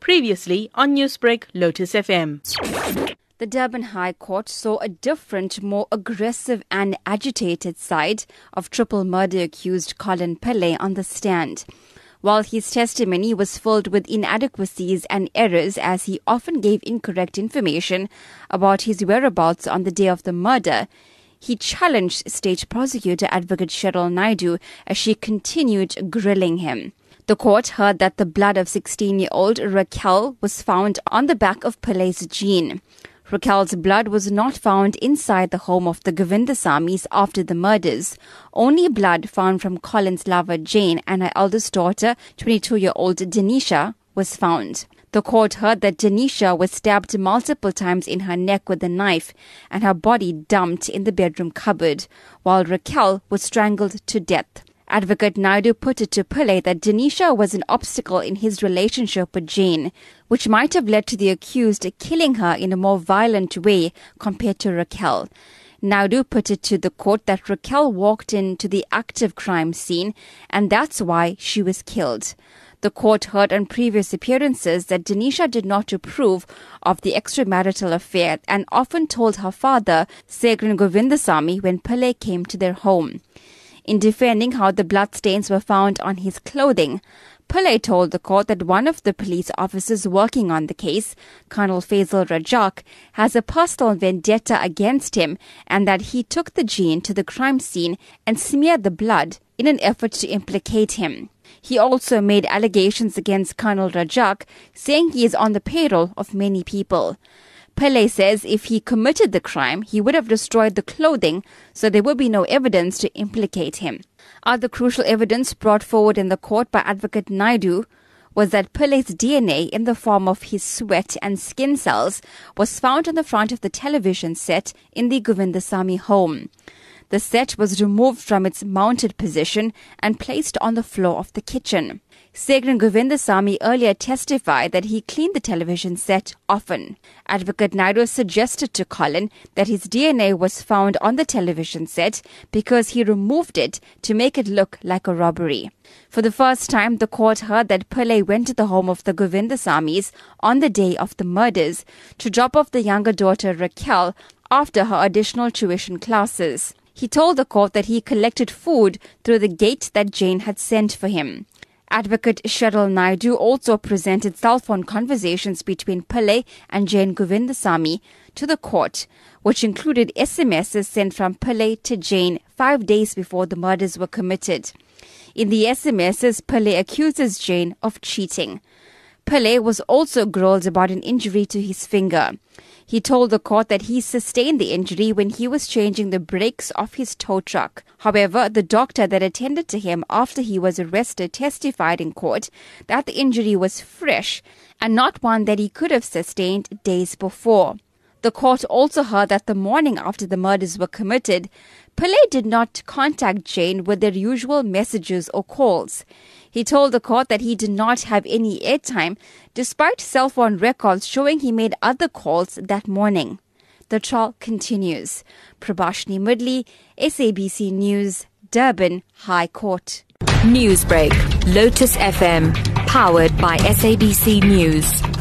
Previously on Newsbreak, Lotus FM. The Durban High Court saw a different, more aggressive and agitated side of triple murder accused Colin Pillay on the stand. While his testimony was filled with inadequacies and errors as he often gave incorrect information about his whereabouts on the day of the murder, he challenged State Prosecutor Advocate Cheryl Naidu as she continued grilling him. The court heard that the blood of 16 year old Rackelle was found on the back of Pillay's jean. Rackelle's blood was not found inside the home of the Govindsamys after the murders. Only blood found from Colin's lover Jane and her eldest daughter, 22 year old Denisha, was found. The court heard that Denisha was stabbed multiple times in her neck with a knife and her body dumped in the bedroom cupboard, while Rackelle was strangled to death. Advocate Naidu put it to Pillay that Denisha was an obstacle in his relationship with Jane, which might have led to the accused killing her in a more violent way compared to Rackelle. Naidu put it to the court that Rackelle walked into the active crime scene and that's why she was killed. The court heard on previous appearances that Denisha did not approve of the extramarital affair and often told her father, Sagren Govindsamy, when Pillay came to their home in defending how the bloodstains were found on his clothing. Pillay told the court that one of the police officers working on the case, Colonel Faisal Rajak, has a personal vendetta against him and that he took the jean to the crime scene and smeared the blood in an effort to implicate him. He also made allegations against Colonel Rajak, saying he is on the payroll of many people. Pillay says if he committed the crime, he would have destroyed the clothing, so there would be no evidence to implicate him. Other crucial evidence brought forward in the court by Advocate Naidu was that Pillay's DNA in the form of his sweat and skin cells was found on the front of the television set in the Govindsamy home. The set was removed from its mounted position and placed on the floor of the kitchen. Sagren Govindsamy earlier testified that he cleaned the television set often. Advocate Naidu suggested to Colin that his DNA was found on the television set because he removed it to make it look like a robbery. For the first time, the court heard that Pillay went to the home of the Govindsamys on the day of the murders to drop off the younger daughter Rackelle after her additional tuition classes. He told the court that he collected food through the gate that Jane had sent for him. Advocate Cheryl Naidu also presented cell phone conversations between Pillay and Jane Govindsamy to the court, which included SMSs sent from Pillay to Jane five days before the murders were committed. In the SMSs, Pillay accuses Jane of cheating. Pillay was also grilled about an injury to his finger. He told the court that he sustained the injury when he was changing the brakes of his tow truck. However, the doctor that attended to him after he was arrested testified in court that the injury was fresh and not one that he could have sustained days before. The court also heard that the morning after the murders were committed, Pillay did not contact Jane with their usual messages or calls. He told the court that he did not have any airtime, despite cell phone records showing he made other calls that morning. The trial continues. Prabashini Moodley, SABC News, Durban High Court. Newsbreak, Lotus FM, powered by SABC News.